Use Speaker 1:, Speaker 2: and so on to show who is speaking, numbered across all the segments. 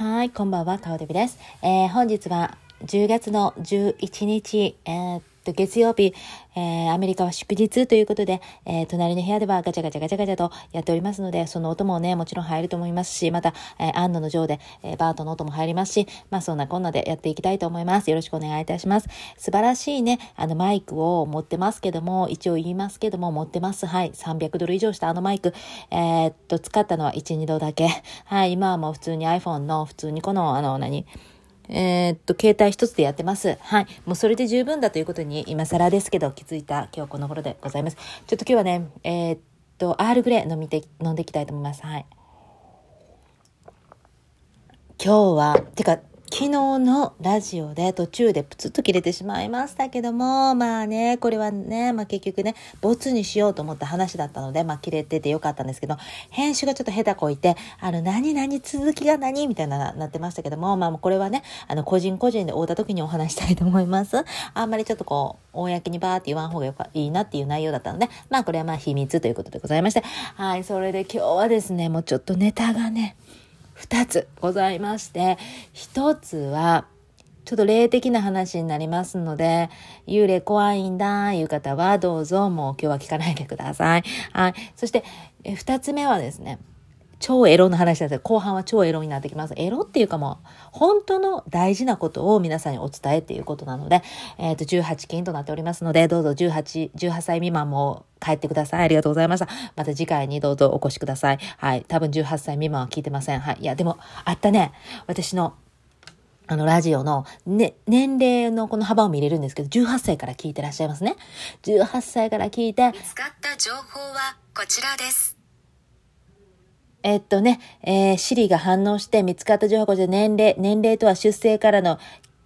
Speaker 1: はい、こんばんは、かおでびです。えー、本日は10月の11日、えー、と、月曜日、えー、アメリカは祝日ということで、えー、隣の部屋ではガチャガチャガチャガチャとやっておりますので、その音もね、もちろん入ると思いますし、また、えー、安野の上で、えー、バートの音も入りますし、まあそんなこんなでやっていきたいと思います。よろしくお願いいたします。素晴らしいね、あのマイクを持ってますけども、一応言いますけども、持ってます。はい。300ドル以上したあのマイク、えー、っと、使ったのは1、2度だけ。はい。今はもう普通に iPhone の、普通にこの、あの、何？えー、っと、携帯一つでやってます。はい。もうそれで十分だということに、今更ですけど、気づいた今日この頃でございます。ちょっと今日はね、えー、っと、アールグレー飲みて、飲んでいきたいと思います。はい。今日は、てか、昨日のラジオで途中でプツッと切れてしまいましたけども、まあね、これはね、まあ結局ね、ボツにしようと思った話だったので、まあ切れててよかったんですけど、編集がちょっと下手こいて、あの、何々続きが何みたいななってましたけども、まあこれはね、あの、個人個人で会うた時にお話したいと思います。あんまりちょっとこう、公にバーって言わん方がいいなっていう内容だったので、まあこれはまあ秘密ということでございまして、はい、それで今日はですね、もうちょっとネタがね、2つございまして、1つは、ちょっと霊的な話になりますので、幽霊怖いんだ、いう方はどうぞもう今日は聞かないでください。はい。そして、え二つ目はですね、超エロの話だったら後半は超エロになってきます。エロっていうかもう、本当の大事なことを皆さんにお伝えっていうことなので、えっ、ー、と、18金となっておりますので、どうぞ18、18歳未満も帰ってください。ありがとうございました。また次回にどうぞお越しください。はい。多分18歳未満は聞いてません。はい。いや、でも、あったね。私のあの、ラジオの、ね、年齢のこの幅を見れるんですけど、18歳から聞いてらっしゃいますね。18歳から聞いて。
Speaker 2: 使った情報はこちらです。
Speaker 1: えっとね、えー、シリが反応して見つかった情報こちら年齢、年齢とは出生からの、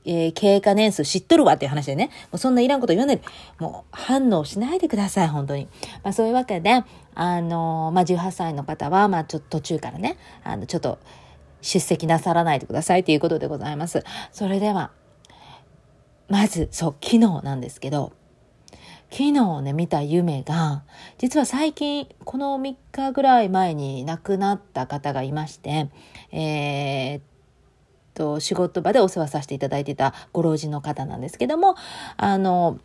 Speaker 1: えー、経過年数知っとるわっていう話でね。もうそんないらんこと言わない。もう反応しないでください、本当に。まあそういうわけで、あのー、まあ18歳の方は、まあちょっと途中からね、あの、ちょっと出席なさらないでくださいということでございます。それでは、まず、そう、昨日なんですけど、昨日ね、見た夢が、実は最近、この3日ぐらい前に亡くなった方がいまして、えー、と、仕事場でお世話させていただいてたご老人の方なんですけども、あの、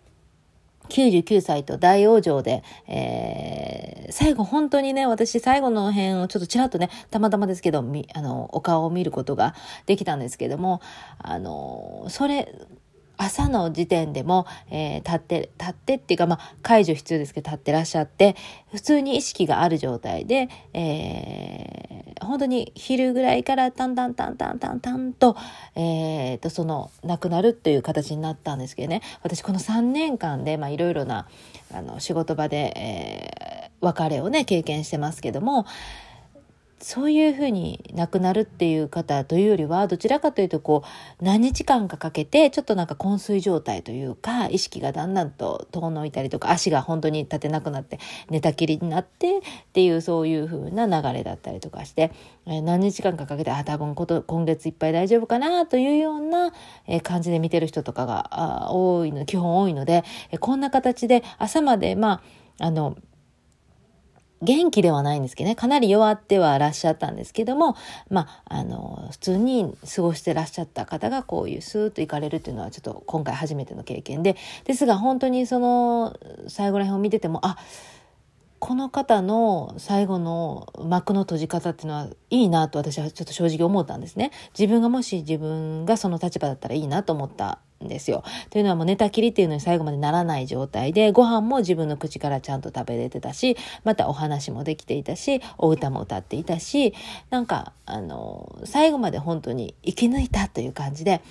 Speaker 1: 99歳と大往生で、えー、最後本当にね、私最後の辺をちょっとちらっとね、たまたまですけど、あの、お顔を見ることができたんですけども、あの、それ、朝の時点でも、えー、立って、立ってっていうか、まあ、解除必要ですけど、立ってらっしゃって、普通に意識がある状態で、えー、本当に昼ぐらいからタンタンタンタンタンタンと、えー、と、その、亡くなるっていう形になったんですけどね、私この3年間で、まあ、いろいろな、あの、仕事場で、えー、別れをね、経験してますけども、そういうふうに亡くなるっていう方というよりは、どちらかというと、こう、何日間かかけて、ちょっとなんか昏睡状態というか、意識がだんだんと遠のいたりとか、足が本当に立てなくなって、寝たきりになってっていう、そういうふうな流れだったりとかして、え何日間かかけて、あ、多分こと、今月いっぱい大丈夫かなというような、え感じで見てる人とかが多いの、基本多いので、えこんな形で朝まで、まあ、あの、元気ではないんですけどね、かなり弱ってはらっしゃったんですけども、まあ、あの、普通に過ごしてらっしゃった方がこういうスーッと行かれるっていうのはちょっと今回初めての経験で、ですが本当にその最後ら辺を見てても、あ、この方の最後の幕の閉じ方っていうのはいいなと私はちょっと正直思ったんですね。自分がもし自分がその立場だったらいいなと思ったですよ。というのはもう寝たきりっていうのに最後までならない状態で、ご飯も自分の口からちゃんと食べれてたし、またお話もできていたし、お歌も歌っていたし、なんか、あの、最後まで本当に生き抜いたという感じで、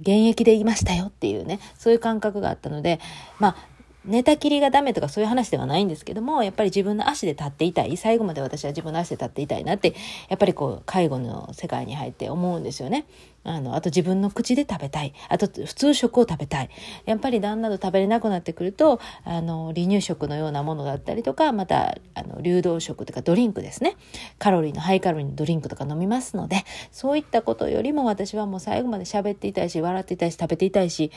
Speaker 1: 現役でいましたよっていうね、そういう感覚があったので、まあ、寝たきりがダメとかそういう話ではないんですけども、やっぱり自分の足で立っていたい。最後まで私は自分の足で立っていたいなって、やっぱりこう、介護の世界に入って思うんですよね。あの、あと自分の口で食べたい。あと普通食を食べたい。やっぱりだんだんと食べれなくなってくると、あの、離乳食のようなものだったりとか、また、あの、流動食とかドリンクですね。カロリーのハイカロリーのドリンクとか飲みますので、そういったことよりも私はもう最後まで喋っていたいし、笑っていたいし、食べていたいし、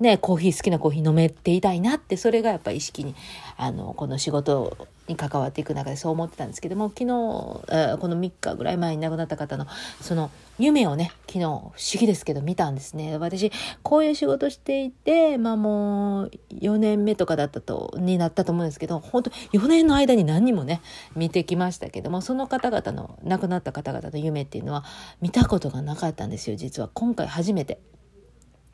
Speaker 1: ね、コーヒー好きなコーヒー飲めていたいなってそれがやっぱり意識にあのこの仕事に関わっていく中でそう思ってたんですけども昨日、この3日ぐらい前に亡くなった方のその夢をね昨日不思議ですけど見たんですね私こういう仕事していてまあもう4年目とかだったとになったと思うんですけど本当4年の間に何人もね見てきましたけどもその方々の亡くなった方々の夢っていうのは見たことがなかったんですよ実は今回初めて。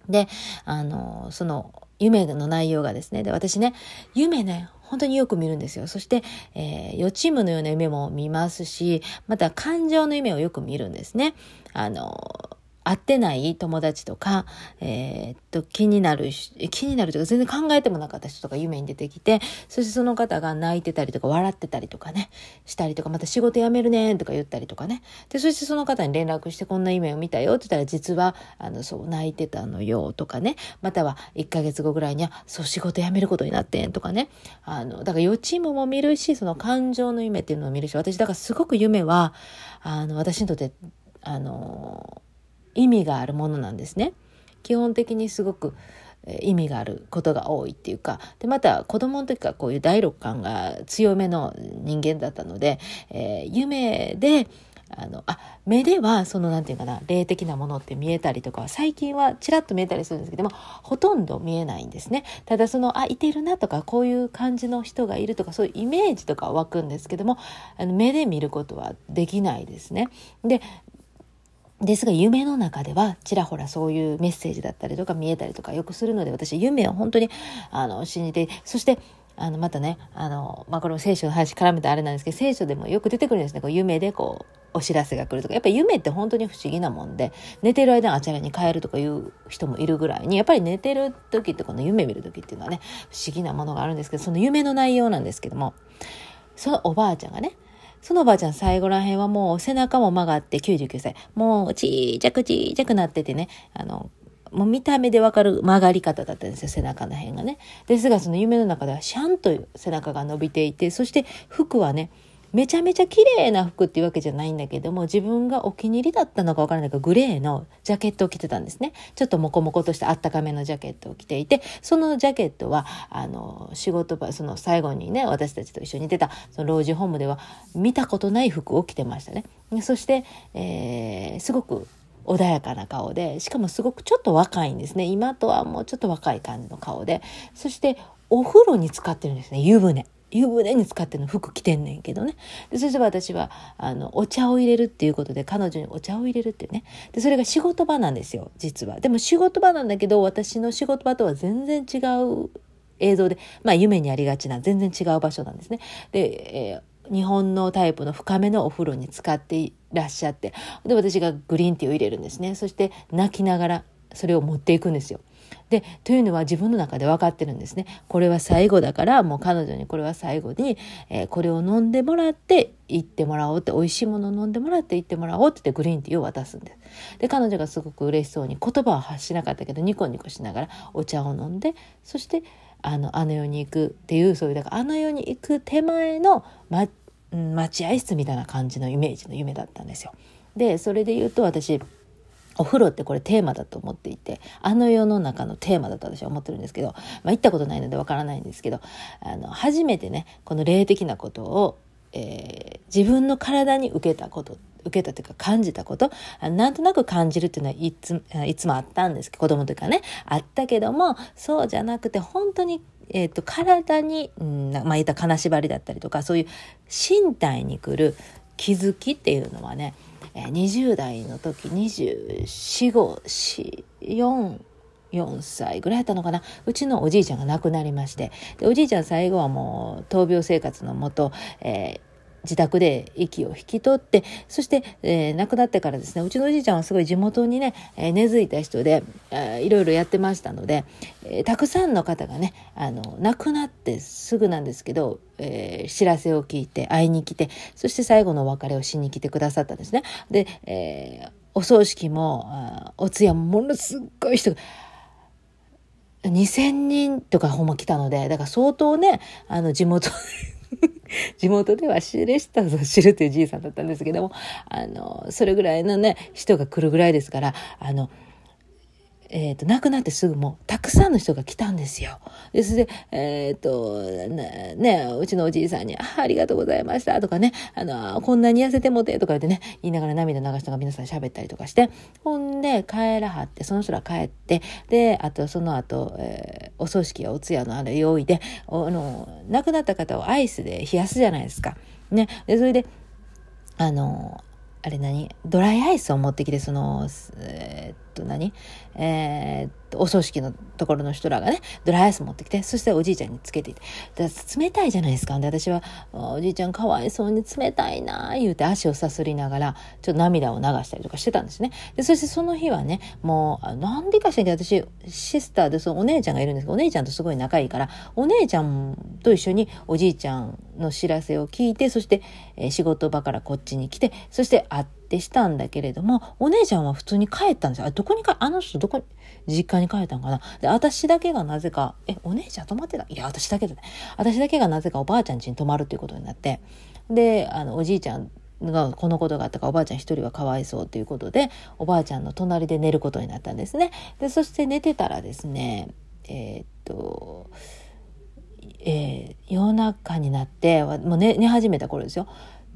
Speaker 1: で、あの、その夢の内容がですね、で、私ね、夢ね、本当によく見るんですよ。そして、えー、予知夢のような夢も見ますし、また感情の夢をよく見るんですね。あの、会ってない友達とか、えー、っと、気になる、気になるというか全然考えてもなかった人とか夢に出てきて、そしてその方が泣いてたりとか笑ってたりとかね、したりとか、また仕事辞めるねとか言ったりとかね。で、そしてその方に連絡してこんな夢を見たよって言ったら実は、あの、そう、泣いてたのよとかね。または1ヶ月後ぐらいには、そう、仕事辞めることになってんとかね。あの、だから予知夢も見るし、その感情の夢っていうのを見るし、私、だからすごく夢は、あの、私にとって、あの、意味があるものなんですね。基本的にすごく意味があることが多いっていうかでまた子供の時からこういう第六感が強めの人間だったので、えー、夢であのあ目ではその何て言うかな霊的なものって見えたりとか最近はちらっと見えたりするんですけどもほとんど見えないんですねただそのあいてるなとかこういう感じの人がいるとかそういうイメージとか湧くんですけどもあの目で見ることはできないですねでですが夢の中ではちらほらそういうメッセージだったりとか見えたりとかよくするので私夢を本当にあの信じてそしてあのまたねあの、まあ、これも聖書の話絡めてあれなんですけど聖書でもよく出てくるんですね。こう夢でこうお知らせが来るとか。やっぱり夢って本当に不思議なもんで寝てる間あちらに帰るとかいう人もいるぐらいにやっぱり寝てる時ってこの夢見る時っていうのはね不思議なものがあるんですけどその夢の内容なんですけどもそのおばあちゃんがねそのばあちゃん最後らへんはもう背中も曲がって99歳。もうちっちゃくちっちゃくなっててね、あの、もう見た目でわかる曲がり方だったんですよ、背中の辺がね。ですがその夢の中ではシャンと背中が伸びていて、そして服はね、めちゃめちゃ綺麗な服っていうわけじゃないんだけども、自分がお気に入りだったのかわからないけど、グレーのジャケットを着てたんですね。ちょっとモコモコとしたあったかめのジャケットを着ていて、そのジャケットは、あの、仕事場、その最後にね、私たちと一緒に出た、その老人ホームでは見たことない服を着てましたね。そして、えー、すごく穏やかな顔で、しかもすごくちょっと若いんですね。今とはもうちょっと若い感じの顔で、そしてお風呂に使ってるんですね、湯船。湯船に使っての服着てんねんけどね。で、そして私は、あの、お茶を入れるっていうことで、彼女にお茶を入れるっていうね。で、それが仕事場なんですよ、実は。でも仕事場なんだけど、私の仕事場とは全然違う映像で、まあ夢にありがちな全然違う場所なんですね。で、えー日本のタイプの深めのお風呂に使っていらっしゃってで私がグリーンティーを入れるんですねそして泣きながらそれを持っていくんですよでというのは自分の中で分かってるんですねこれは最後だからもう彼女にこれは最後に、えー、これを飲んでもらって行ってもらおうって美味しいものを飲んでもらって行ってもらおうって言ってグリーンティーを渡すんですで彼女がすごく嬉しそうに言葉は発しなかったけどニコニコしながらお茶を飲んでそしてあのあの世に行くっていうそういうだからあの世に行く手前の、ま、待合室みたいな感じのイメージの夢だったんですよ。でそれで言うと私お風呂ってこれテーマだと思っていてあの世の中のテーマだと私は思ってるんですけど、まあ、行ったことないのでわからないんですけどあの初めてねこの霊的なことを、えー、自分の体に受けたこと受けたというか感じたことなんとなく感じるっていうのはいついつもあったんですけど子供というかねあったけどもそうじゃなくて本当にえーと、体に、うんまあ、言った金縛りだったりとかそういう身体に来る気づきっていうのはね20代の時2454 4歳ぐらいだったのかな。うちのおじいちゃんが亡くなりまして。おじいちゃん最後はもう闘病生活のもと、え自宅で息を引き取ってそして、えー、亡くなってからですねうちのおじいちゃんはすごい地元にね、えー、根付いた人で、えー、いろいろやってましたので、えー、たくさんの方がねあの亡くなってすぐなんですけど、えー、知らせを聞いて会いに来てそして最後のお別れをしに来てくださったんですね。で、えー、お葬式もお通夜もものすごい人が2,000人とかほんま来たのでだから相当ねあの地元 地元では知れしたぞ知るというじいさんだったんですけどもあのそれぐらいのね人が来るぐらいですからあのえっ、と、亡くなってすぐも、たくさんの人が来たんですよ。で、それで、えっ、と、ね、ね、うちのおじいさんに、あありがとうございましたとかね、あの、こんなに痩せてもてとか言ってね、言いながら涙流したが皆さん喋ったりとかして、ほんで、帰らはって、その人ら帰って、で、あと、その後、えー、お葬式やお通夜のあれ用意で、あの、亡くなった方をアイスで冷やすじゃないですか。ね。で、それで、あの、あれ何？ドライアイスを持ってきて、その、えー、っと何？えー、っ、お葬式のところの人らがね、ドライアイス持ってきて、そしておじいちゃんにつけていて。冷たいじゃないですか。で、私は、おじいちゃんかわいそうに冷たいな言うて足をさすりながら、ちょっと涙を流したりとかしてたんですね。で、そしてその日はね、もう、なんでかしらけど私、シスターでそのお姉ちゃんがいるんですけど、お姉ちゃんとすごい仲いいから、お姉ちゃんと一緒におじいちゃんの知らせを聞いて、そして、えー、仕事場からこっちに来て、そして会って、ってしたんだけれども、お姉ちゃんは普通に帰ったんですよ。あ、どこにか、あの人どこに、実家に帰ったんかな。で、私だけがなぜか、え、お姉ちゃん泊まってた？いや、私だけだね。私だけがなぜかおばあちゃん家に泊まるっていうことになって、で、あの、おじいちゃんがこのことがあったかおばあちゃん一人はかわいそうということでおばあちゃんの隣で寝ることになったんですね。でそして寝てたらですねえー、っと、えー、夜中になってもう寝寝始めた頃ですよ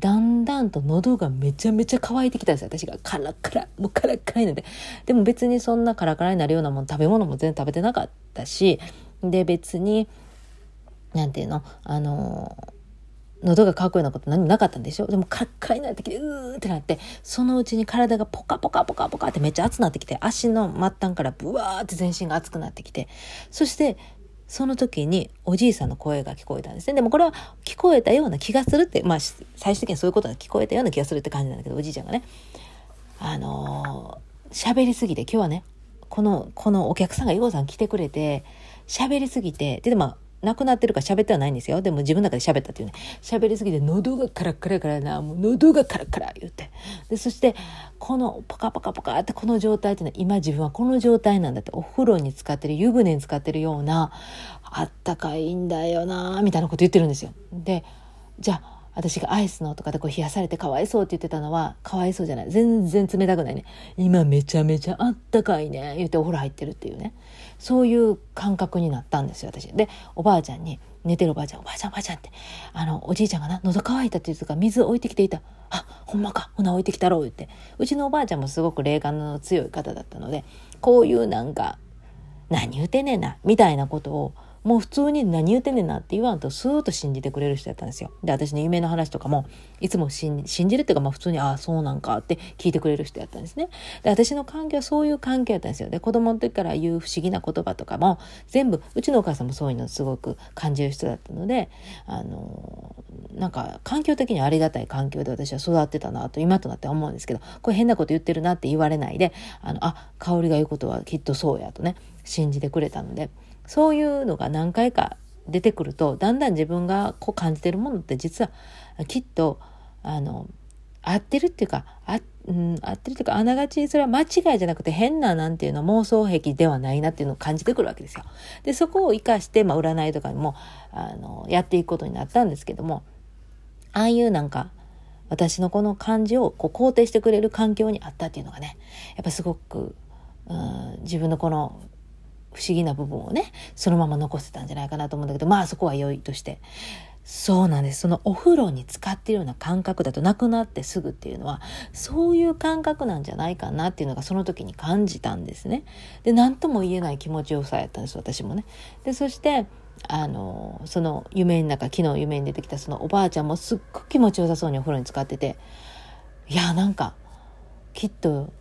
Speaker 1: だんだんと喉がめちゃめちゃ乾いてきたんですよ。私がカラカラ、もうカラカラになって。でも別にそんなカラカラになるようなもん、食べ物も全然食べてなかったし、で別に、なんていうの、あの喉が乾くようなこと何もなかったんでしょ？でもカラカラになってきて、うーってなって、そのうちに体がポカポカポカポカってめっちゃ熱くなってきて、足の末端からブワーって全身が熱くなってきて、そしてその時におじいさんの声が聞こえたんですね。でもこれは聞こえたような気がするって、まあ最終的にそういうことが聞こえたような気がするって感じなんだけど、おじいちゃんがね、あのー、喋りすぎて、今日はね、この、このお客さんが、イゴさん来てくれて、喋りすぎて、で、まあ、亡くなってるか喋ってはないんですよ。でも自分の中で喋ったっていうね。喋りすぎて喉がカラカラからな、もう喉がカラカラ言って。で、そして、このパカパカパカってこの状態っていうのは今自分はこの状態なんだってお風呂に使ってる湯船に使ってるようなあったかいんだよなみたいなこと言ってるんですよ。で、じゃあ私がアイスのとかでこう冷やされてかわいそうって言ってたのは、かわいそうじゃない。全然冷たくないね。今めちゃめちゃあったかいね。言ってお風呂入ってるっていうね。そういう感覚になったんですよ、私。で、おばあちゃんに、寝てるおばあちゃん、おばあちゃんおばあちゃんって、あの、おじいちゃんがな、喉乾いたって言うか、水置いてきていた。あ、ほんまか。ほな置いてきたろう言って。うちのおばあちゃんもすごく霊感の強い方だったので、こういうなんか、何言うてねんな、みたいなことを、もう普通に何言ってんねんなって言わんとスーッと信じてくれる人やったんですよ。で、私の夢の話とかも、いつも信じるっていうか、まあ普通に、ああ、そうなんかって聞いてくれる人やったんですね。で、私の環境はそういう環境やったんですよ。で、子供の時から言う不思議な言葉とかも、全部、うちのお母さんもそういうのすごく感じる人だったので、あの、なんか環境的にありがたい環境で私は育ってたなと今となって思うんですけど、これ変なこと言ってるなって言われないで、あの、あ、香りが言うことはきっとそうやとね、信じてくれたので、そういうのが何回か出てくるとだんだん自分がこう感じてるものって実はきっとあの合ってるっていうかあ、うん、合ってるっていうかあながちそれは間違いじゃなくて変ななんていうのは妄想癖ではないなっていうのを感じてくるわけですよ。でそこを生かして、まあ、占いとかにもあのやっていくことになったんですけどもああいうなんか私のこの感じをこう肯定してくれる環境にあったっていうのがねやっぱすごく、うん、自分のこの不思議な部分をね、そのまま残せたんじゃないかなと思うんだけど、まあそこは良いとして。そうなんです。そのお風呂に使ってるような感覚だとなくなってすぐっていうのは、そういう感覚なんじゃないかなっていうのがその時に感じたんですね。で、何とも言えない気持ちよさやったんです、私もね。で、そして、あの、その夢の中、昨日夢に出てきたそのおばあちゃんもすっごく気持ちよさそうにお風呂に使ってて、いや、なんか、きっと、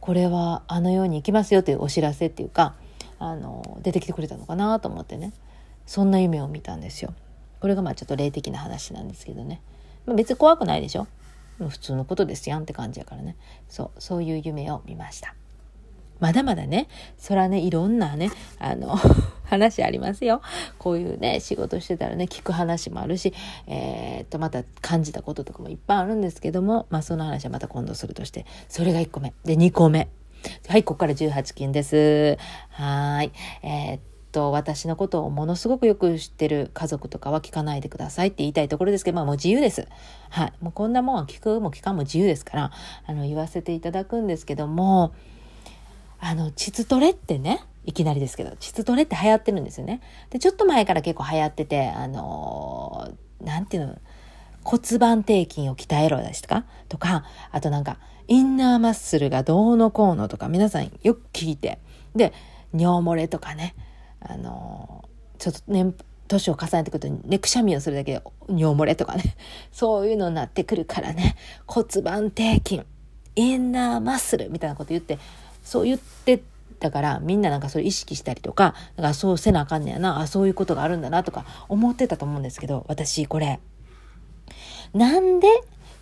Speaker 1: これはあのように行きますよというお知らせっていうか、あの出てきてくれたのかなと思ってねそんな夢を見たんですよ。これがまあちょっと霊的な話なんですけどね、まあ、別に怖くないでしょ普通のことですやんって感じやからねそうそういう夢を見ました。まだまだね、そらね、いろんなね、あの、話ありますよ。こういうね、仕事してたらね、聞く話もあるし、えー、っと、また感じたこととかもいっぱいあるんですけども、まあその話はまた今度するとして、それが1個目。で、2個目。はい、ここから18金です。はい。えー、っと、私のことをものすごくよく知ってる家族とかは聞かないでくださいって言いたいところですけど、まあもう自由です。はい。もうこんなもんは聞くも聞かんも自由ですから、あの、言わせていただくんですけども、あの、膣トレってね、いきなりですけど、膣トレって流行ってるんですよね。で、ちょっと前から結構流行ってて、あのーなんていうの、骨盤底筋を鍛えろですとか、とか、あとなんか、インナーマッスルがどうのこうのとか、皆さんよく聞いて、で、尿漏れとかね、あのちょっと年、年を重ねてくると、ね、くしゃみをするだけで尿漏れとかね、そういうのになってくるからね、骨盤底筋、インナーマッスルみたいなこと言って、そう言ってだからみんななんかそれ意識したりとか、だからそうせなあかんねやな、あ、そういうことがあるんだなとか思ってたと思うんですけど、私これ、なんで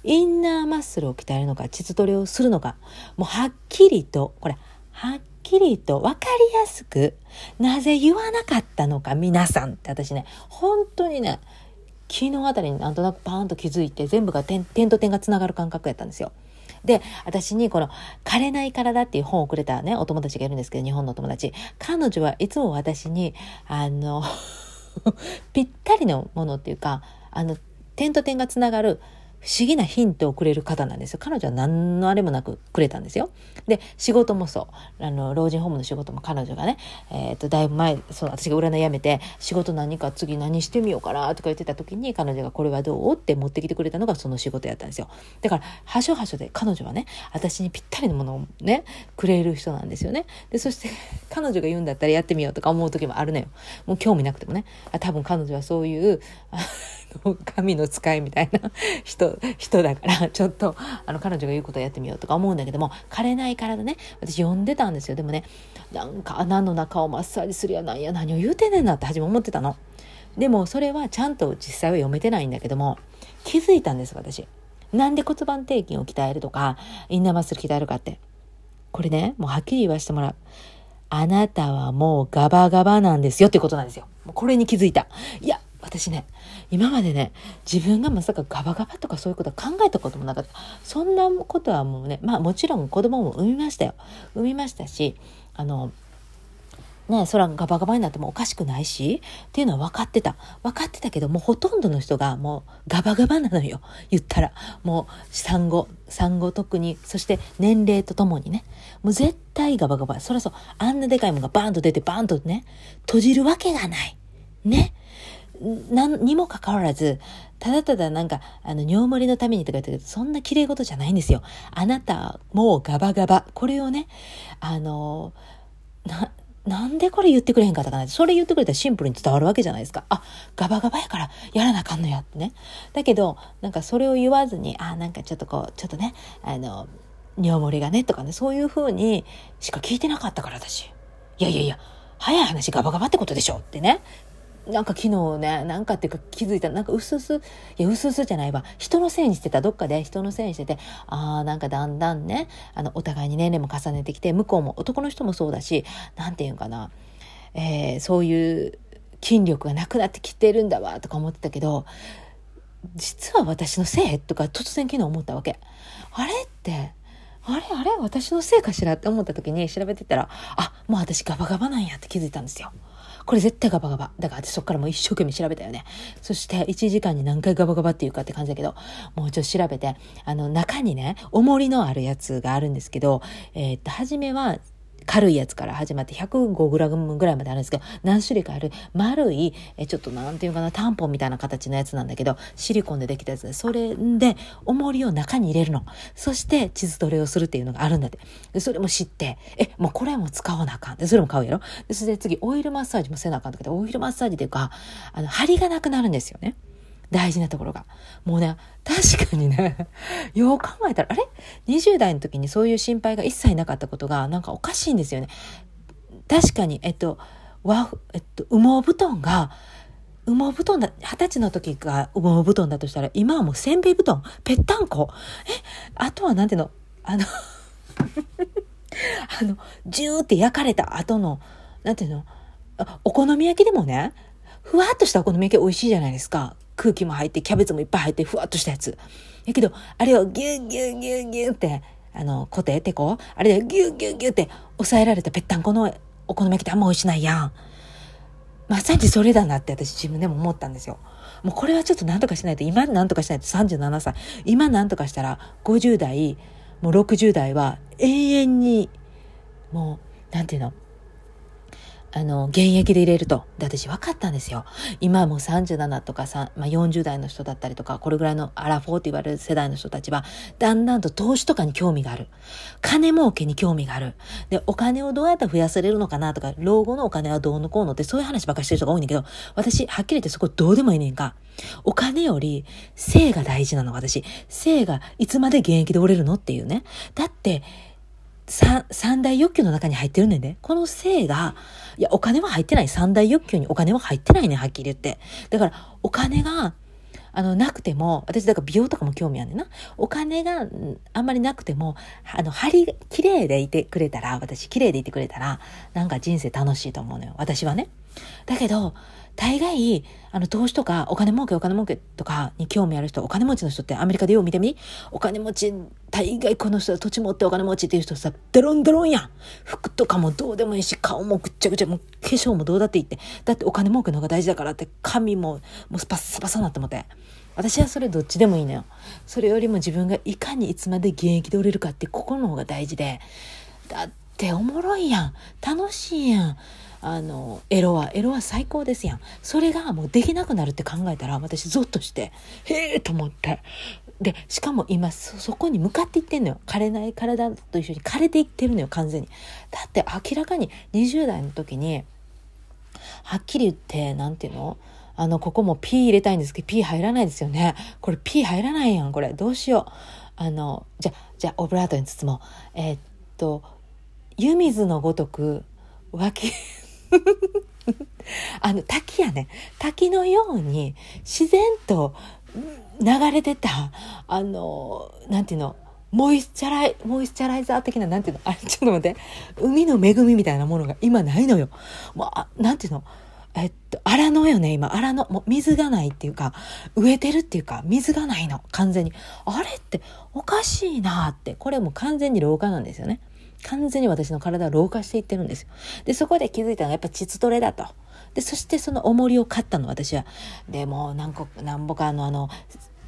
Speaker 1: インナーマッスルを鍛えるのか、膣トレをするのか、もうはっきりと、これ、はっきりと分かりやすく、なぜ言わなかったのか、皆さんって私ね、本当にね、昨日あたりになんとなくパーンと気づいて、全部が点点と点がつながる感覚やったんですよ。で、私にこの、枯れない体っていう本をくれたね、お友達がいるんですけど、日本のお友達。彼女はいつも私に、あの、ぴったりのものっていうか、あの、点と点がつながる不思議なヒントをくれる方なんですよ。彼女は何のあれもなくくれたんですよ。で、仕事もそう。あの、老人ホームの仕事も彼女がね、えっ、と、だいぶ前、そう、私が占いやめて、仕事何か次何してみようかなとか言ってた時に、彼女がこれはどうって持ってきてくれたのがその仕事やったんですよ。だから、はしょはしょで彼女はね、私にぴったりのものをね、くれる人なんですよね。で、そして、彼女が言うんだったらやってみようとか思う時もあるのよ。もう興味なくてもね。あ多分彼女はそういう、神の使いみたいな 人、人だから、ちょっと、あの、彼女が言うことやってみようとか思うんだけども、枯れない体ね、私呼んでたんですよ。でもね、なんか穴の中をマッサージするやなんや、何を言うてんねんなって初め思ってたの。でも、それはちゃんと実際は読めてないんだけども、気づいたんです、私。なんで骨盤底筋を鍛えるとか、インナーマッスル鍛えるかって。これね、もうはっきり言わせてもらう。あなたはもうガバガバなんですよってことなんですよ。これに気づいた。いや、私ね、今までね、自分がまさかガバガバとかそういうことは考えたこともなかった。そんなことはもうね、まあもちろん子供も産みましたよ。産みましたし、あの、ね、空がガバガバになってもおかしくないし、っていうのは分かってた。分かってたけど、もうほとんどの人がもうガバガバなのよ。言ったら。もう産後、産後特に、そして年齢とともにね。もう絶対ガバガバ。そらそう、あんなでかいものがバーンと出てバーンとね、閉じるわけがない。ね。なんにもかかわらず、ただただなんか、あの、尿漏れのためにとか言ってけど、そんな綺麗事じゃないんですよ。あなた、もうガバガバ。これをね、あの、な、なんでこれ言ってくれへんかったかなそれ言ってくれたらシンプルに伝わるわけじゃないですか。あ、ガバガバやからやらなあかんのやってね。だけど、なんかそれを言わずに、あ、なんかちょっとこう、ちょっとね、あの、尿漏れがね、とかね、そういう風にしか聞いてなかったから私。いやいやいや、早い話ガバガバってことでしょってね。なんか昨日ね、なんかっていうか気づいた、なんかうすうす、いや、うすうすじゃないわ。人のせいにしてた、どっかで人のせいにしてて、ああ、なんかだんだんね、あの、お互いに年齢も重ねてきて、向こうも、男の人もそうだし、なんていうんかな、えー、そういう筋力がなくなってきてるんだわ、とか思ってたけど、実は私のせいとか突然昨日思ったわけ。あれって、あれあれ私のせいかしらって思った時に調べてたら、あ、もう私ガバガバなんやって気づいたんですよ。これ絶対ガバガバ。だから私そっからもう一生懸命調べたよね。そして1時間に何回ガバガバっていうかって感じだけど、もうちょっと調べて、あの中にね、重りのあるやつがあるんですけど、えーっと、初めは軽いやつから始まって 105g ぐらいまであるんですけど、何種類かある丸い、えちょっとなんていうかな、タンポンみたいな形のやつなんだけど、シリコンでできたやつで、それで重りを中に入れるの。そして地図トレをするっていうのがあるんだって。それも知って、え、もうこれも使わなあかん。で、それも買うやろ。で、それで次、オイルマッサージもせなあかんだけど、オイルマッサージっていうか、あの、張りがなくなるんですよね。大事なところが。もうね、確かにね、よう考えたら、あれ ?20 代の時にそういう心配が一切なかったことが、なんかおかしいんですよね。確かに、えっと、和、えっと、羽毛布団が、羽毛布団だ、二十歳の時が羽毛布団だとしたら、今はもうせんべい布団、ぺったんこ？え、あとはなんていうの、あの、あの、ジューって焼かれた後の、なんていうの、お好み焼きでもね、ふわっとしたお好み焼き美味しいじゃないですか。空気も入って、キャベツもいっぱい入って、ふわっとしたやつ。やけど、あれをギュッギュッギュッギュッって、あの、コテテコあれでギュッギュッギュッって抑えられたぺったんこのお好み焼きってあんま美味しないやん。まさにそれだなって私自分でも思ったんですよ。もうこれはちょっと何とかしないと、今何とかしないと37歳。今何とかしたら50代、もう60代は永遠に、もうなんていうの？あの、現役で入れると。で、私分かったんですよ。今もう37とかさ、まあ、40代の人だったりとか、これぐらいのアラフォーって言われる世代の人たちは、だんだんと投資とかに興味がある。金儲けに興味がある。で、お金をどうやったら増やせれるのかなとか、老後のお金はどうのこうのってそういう話ばっかしてる人が多いんだけど、私、はっきり言ってそこどうでもいいねんか。お金より性が大事なの、私。性がいつまで現役で折れるのっていうね。だって、三、三大欲求の中に入ってるねんで。この性が、いや、お金は入ってない。三大欲求にお金は入ってないね、はっきり言って。だから、お金が、あの、なくても、私だから美容とかも興味あるねんな。お金があんまりなくても、あの、張り、綺麗でいてくれたら、私綺麗でいてくれたら、なんか人生楽しいと思うのよ。私はね。だけど、大概、あの、投資とか、お金儲け、お金儲けとかに興味ある人、お金持ちの人ってアメリカでよう見てみお金持ち、大概この人、土地持ってお金持ちっていう人さ、デロンデロンやん服とかもどうでもいいし、顔もぐっちゃぐちゃ、もう化粧もどうだっていいって。だってお金儲けの方が大事だからって、髪も、もうスパッサパサなって思って。私はそれどっちでもいいのよ。それよりも自分がいかにいつまで現役で折れるかって心の方が大事で。だっておもろいやん。楽しいやん。あのエロはエロは最高ですやん。それがもうできなくなるって考えたら私ゾッとしてへえと思ってでしかも今そこに向かっていってんのよ。枯れない体と一緒に枯れていってるのよ完全に。だって明らかに20代の時にはっきり言って何て言うの？あのここも P 入れたいんですけど P 入らないですよね。これ P 入らないやんこれ。どうしよう。あのじゃじゃオブラートに包もう。えー、っと湯水のごとく脇 あの滝やね滝のように自然と流れてたあのなんていうのモイスチャライモイスチャライザー的ななんていうのあれちょっと待って海の恵みみたいなものが今ないのよ。もうなんていうのえっと、荒野よね、今。荒野。もう水がないっていうか、植えてるっていうか、水がないの。完全に。あれっておかしいなって。これも完全に老化なんですよね。完全に私の体は老化していってるんですよ。で、そこで気づいたのがやっぱ膣トレだと。で、そしてその重りを買ったの、私は。で、もう何個、何ぼかのあの、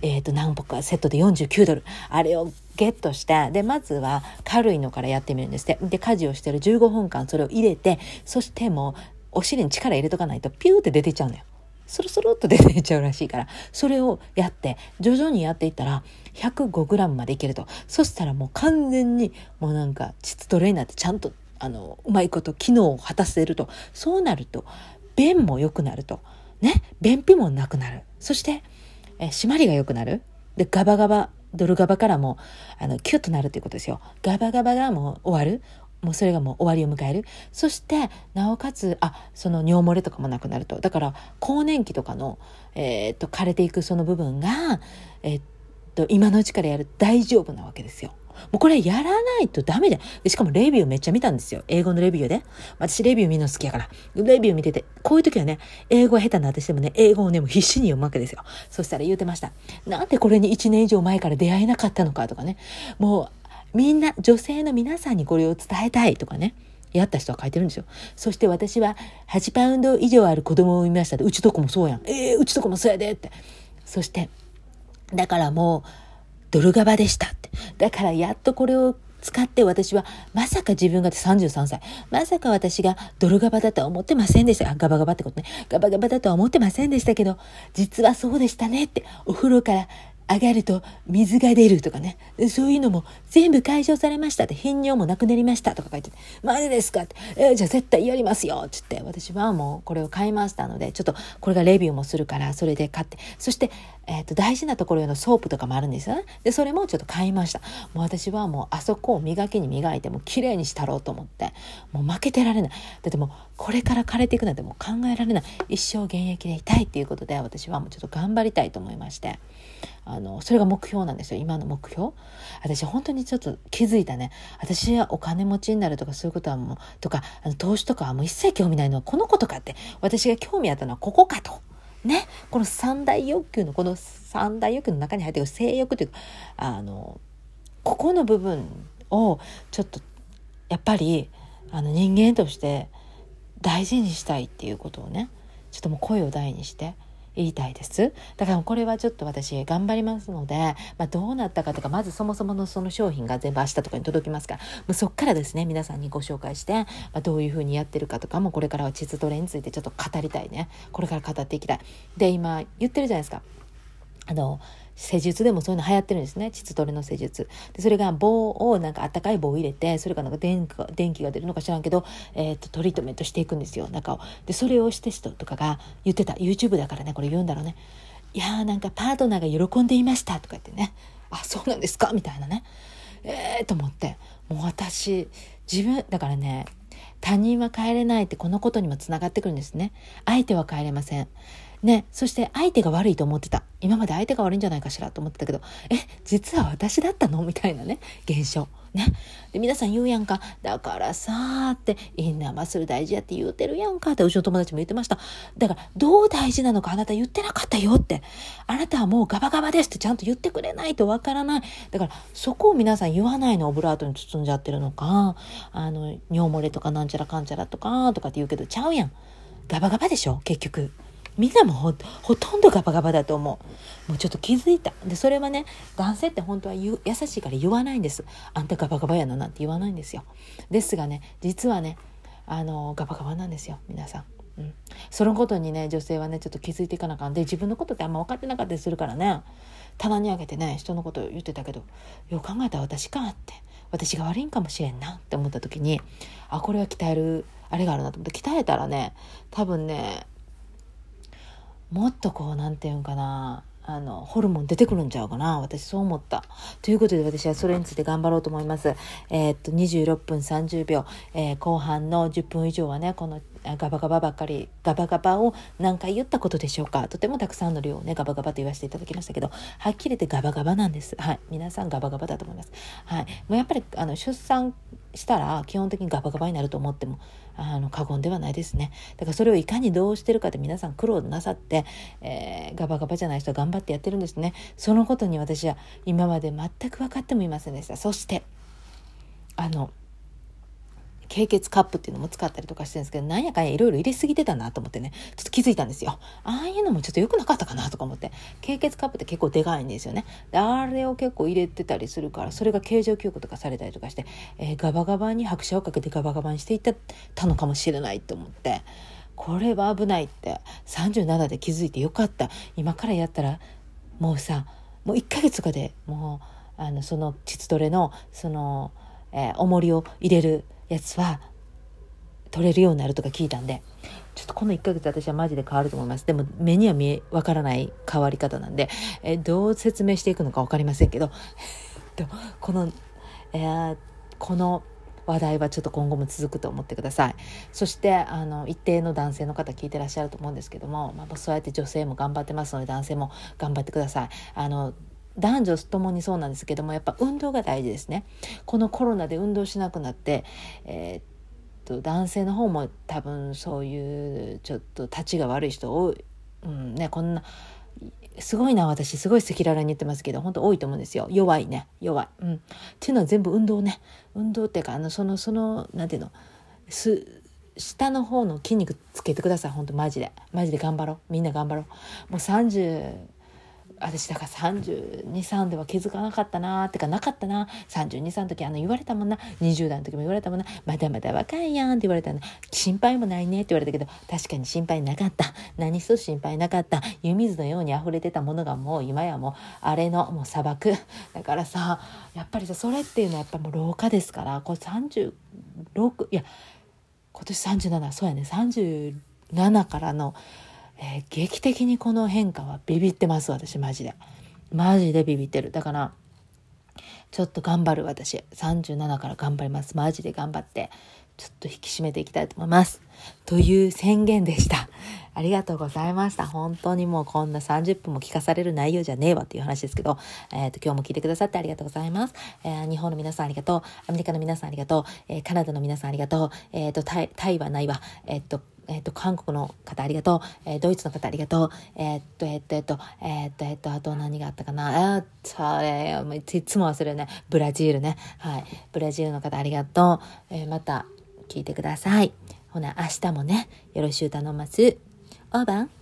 Speaker 1: えっ、ー、と、何歩かセットで49ドル。あれをゲットして、で、まずは軽いのからやってみるんですって。で、家事をしてる15分間それを入れて、そしてもう、お尻に力入れとかないとピューって出ていっちゃうのよ。スルスルっと出ていっちゃうらしいから、それをやって、徐々にやっていったら、105g までいけると。そしたらもう完全に、もうなんか、膣トレーナーってちゃんと、あの、うまいこと機能を果たせると。そうなると、便も良くなると。ね。便秘もなくなる。そして、え締まりが良くなる。で、ガバガバ、ドルガバからも、あの、キュッとなるということですよ。ガバガバがもう終わる。もうそれがもう終わりを迎える。そして、なおかつ、あ、その尿漏れとかもなくなると。だから、更年期とかの、えー、っと、枯れていくその部分が、えー、っと、今のうちからやる大丈夫なわけですよ。もうこれやらないとダメじゃん。でしかもレビューめっちゃ見たんですよ。英語のレビューで。私レビュー見るの好きやから。レビュー見てて、こういう時はね、英語下手な私でもね、英語をね、もう必死に読むわけですよ。そしたら言うてました。なんでこれに1年以上前から出会えなかったのかとかね。もう、みんな、女性の皆さんにこれを伝えたいとかね。やった人は書いてるんですよ。そして私は8パウンド以上ある子供を産みましたうちとこもそうやん。ええー、うちとこもそうやでって。そして、だからもう、ドルガバでしたって。だからやっとこれを使って私は、まさか自分が33歳、まさか私がドルガバだとは思ってませんでした。あ、ガバガバってことね。ガバガバだとは思ってませんでしたけど、実はそうでしたねって、お風呂から上がると水が出るとかね。そういうのも全部解消されましたって、頻尿もなくなりましたとか書いてて、マジですかって、えー、じゃあ絶対やりますよっつって、私はもうこれを買いましたので、ちょっとこれがレビューもするから、それで買って、そして、えっ、ー、と、大事なところへのソープとかもあるんですよね。で、それもちょっと買いました。もう私はもうあそこを磨きに磨いて、もう綺麗にしたろうと思って、もう負けてられない。だってもう、これから枯れていくなんてもう考えられない。一生現役でいたいっていうことで、私はもうちょっと頑張りたいと思いまして。あの、それが目標なんですよ、今の目標。私本当にちょっと気づいたね。私はお金持ちになるとかそういうことはもう、とか、あの投資とかはもう一切興味ないのはこのことかって、私が興味あったのはここかと。ね。この三大欲求の、この三大欲求の中に入ってる性欲というか、あの、ここの部分をちょっと、やっぱり、あの人間として大事にしたいっていうことをね、ちょっともう声を大にして言いたいです。だからこれはちょっと私頑張りますので、まあ、どうなったかとか、まずそもそものその商品が全部明日とかに届きますから、もうそっからですね、皆さんにご紹介して、まあ、どういうふうにやってるかとかも、これからは地図トレについてちょっと語りたいね。これから語っていきたい。で、今言ってるじゃないですか。あの、施術でもそういうの流行ってるんですね。膣トレの施術。で、それが棒を、なんかあったかい棒を入れて、それがなんか電気が電気が出るのか知らんけど、えっ、と、トリートメントしていくんですよ、中を。で、それをして人とかが言ってた。YouTube だからね、これ言うんだろうね。いやーなんかパートナーが喜んでいましたとか言ってね。あ、そうなんですか？みたいなね。ええー、と思って。もう私、自分、だからね、他人は帰れないってこのことにもつながってくるんですね。相手は帰れません。ね、そして相手が悪いと思ってた。今まで相手が悪いんじゃないかしらと思ってたけど、え、実は私だったの？みたいなね、現象。ね。で、皆さん言うやんか。だからさーって、インナーマッスル大事やって言うてるやんかって、うちの友達も言ってました。だから、どう大事なのかあなた言ってなかったよって。あなたはもうガバガバですってちゃんと言ってくれないとわからない。だから、そこを皆さん言わないのオブラートに包んじゃってるのか、あの、尿漏れとかなんちゃらかんちゃらとか、とかって言うけど、ちゃうやん。ガバガバでしょ結局。みんなもほとんどガバガバだと思う。もうちょっと気づいた。で、それはね、男性って本当は優しいから言わないんです。あんたガバガバやななんて言わないんですよ。ですがね、実はね、あの、ガバガバなんですよ、皆さん。うん。そのことにね、女性はね、ちょっと気づいていかなあかんで、自分のことってあんま分かってなかったりするからね、棚にあげてね、人のこと言ってたけど、よう考えたら私かって、私が悪いんかもしれんなって思った時に、あ、これは鍛える、あれがあるなと思って、鍛えたらね、多分ね、もっとこうなんていうんかなあのホルモン出てくるんちゃうかな私そう思った。ということで私はそれについて頑張ろうと思います。えー、っと26分30秒、えー、後半の10分以上はねこのガバガバばっかりガバガバを何回言ったことでしょうか。とてもたくさんの量をねガバガバと言わせていただきましたけどはっきり言ってガバガバなんです。はい。皆さんガバガバだと思います。はい。もうやっぱりあの出産したら基本的にガバガバになると思ってもあの過言ではないですね。だからそれをいかにどうしてるかって皆さん苦労なさって、えー、ガバガバじゃない人は頑張ってやってるんですね。そのことに私は今まで全く分かってもいませんでした。そしてあの経血カップっていうのも使ったりとかしてるんですけど、なんやかんやいろいろ入れすぎてたなと思ってね、ちょっと気づいたんですよ。ああいうのもちょっと良くなかったかなとか思って。経血カップって結構でかいんですよね。であれを結構入れてたりするから、それが形状記憶とかされたりとかして、えー、ガバガバに拍車をかけてガバガバにしていったたのかもしれないと思って。これは危ないって37で気づいてよかった今からやったらもうさもう1ヶ月とかでもうあのその膣トレのその、えー、重りを入れるやつは取れるようになるとか聞いたんでちょっとこの1ヶ月私はマジで変わると思います。でも目には見えわからない変わり方なんで、え、どう説明していくのか分かりませんけど この、えー、この話題はちょっと今後も続くと思ってください。そしてあの一定の男性の方聞いてらっしゃると思うんですけども、まあ、そうやって女性も頑張ってますので男性も頑張ってください。あの男女ともにそうなんですけどもやっぱ運動が大事ですね。このコロナで運動しなくなって、えー、っと男性の方も多分そういうちょっと立ちが悪い人多い、うんね、こんなすごいな私すごい赤裸々に言ってますけど本当多いと思うんですよ。弱いね。弱い、うん、っていうのは全部運動ね。運動っていうかあのそのそのなんていうの？す下の方の筋肉つけてください。本当マジで。マジで頑張ろう。みんな頑張ろう。もう30私だから323では気づかなかったなってかなかったな。323の時あの言われたもんな。20代の時も言われたもんな。まだまだ若いやんって言われたの心配もないねって言われたけど確かに心配なかった。何一つ心配なかった。湯水のように溢れてたものがもう今やもうあれのもう砂漠。だからさやっぱりさそれっていうのはやっぱもう老化ですから。これ36いや今年37そうやね。37からのえー、劇的にこの変化はビビってます私マジで。マジでビビってる。だからちょっと頑張る私。37から頑張ります。マジで頑張ってちょっと引き締めていきたいと思います。という宣言でした。ありがとうございました。本当にもうこんな30分も聞かされる内容じゃねえわっていう話ですけど、えーと、今日も聞いてくださってありがとうございます、えー、日本の皆さんありがとう。アメリカの皆さんありがとう、えー、カナダの皆さんありがとう。えっ、とタイタイはないわ。えっ、とえっ、ー、と、韓国の方ありがとう。えー、ドイツの方ありがとう。えっ、と、えっ、と、えっ、と、えっ、と、えっ、と、あと何があったかな？えっと、え、いつも忘れるね。ブラジルね。はい。ブラジルの方ありがとう。えまた聞いてください。ほな、明日もね、よろしゅう頼ます。オーバン